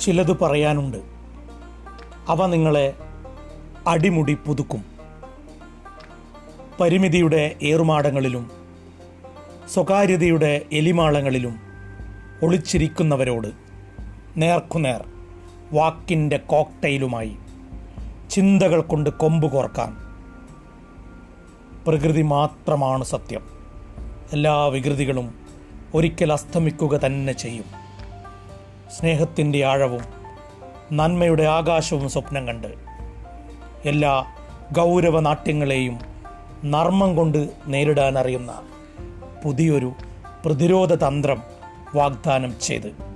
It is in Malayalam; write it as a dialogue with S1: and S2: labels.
S1: ചിലത് പറയാനുണ്ട്. അവ നിങ്ങളെ അടിമുടി പുതുക്കും. പരിമിതിയുടെ ഏറുമാടങ്ങളിലും സ്വകാര്യതയുടെ എലിമാളങ്ങളിലും ഒളിച്ചിരിക്കുന്നവരോട് നേർക്കുനേർ വാക്കിന്റെ കോക്ടെയിലുമായി ചിന്തകൾ കൊണ്ട് കൊമ്പ് കോർക്കാൻ പ്രകൃതി മാത്രമാണ് സത്യം. എല്ലാ വികൃതികളും ഒരിക്കൽ അസ്തമിക്കുക തന്നെ ചെയ്യും. സ്നേഹത്തിന്റെ ആഴവും നന്മയുടെ ആകാശവും സ്വപ്നം കണ്ട് എല്ലാ ഗൗരവ നാട്യങ്ങളെയും നർമ്മം കൊണ്ട് നേരിടാനറിയുന്ന പുതിയൊരു പ്രതിരോധ തന്ത്രം വാഗ്ദാനം ചെയ്ത്.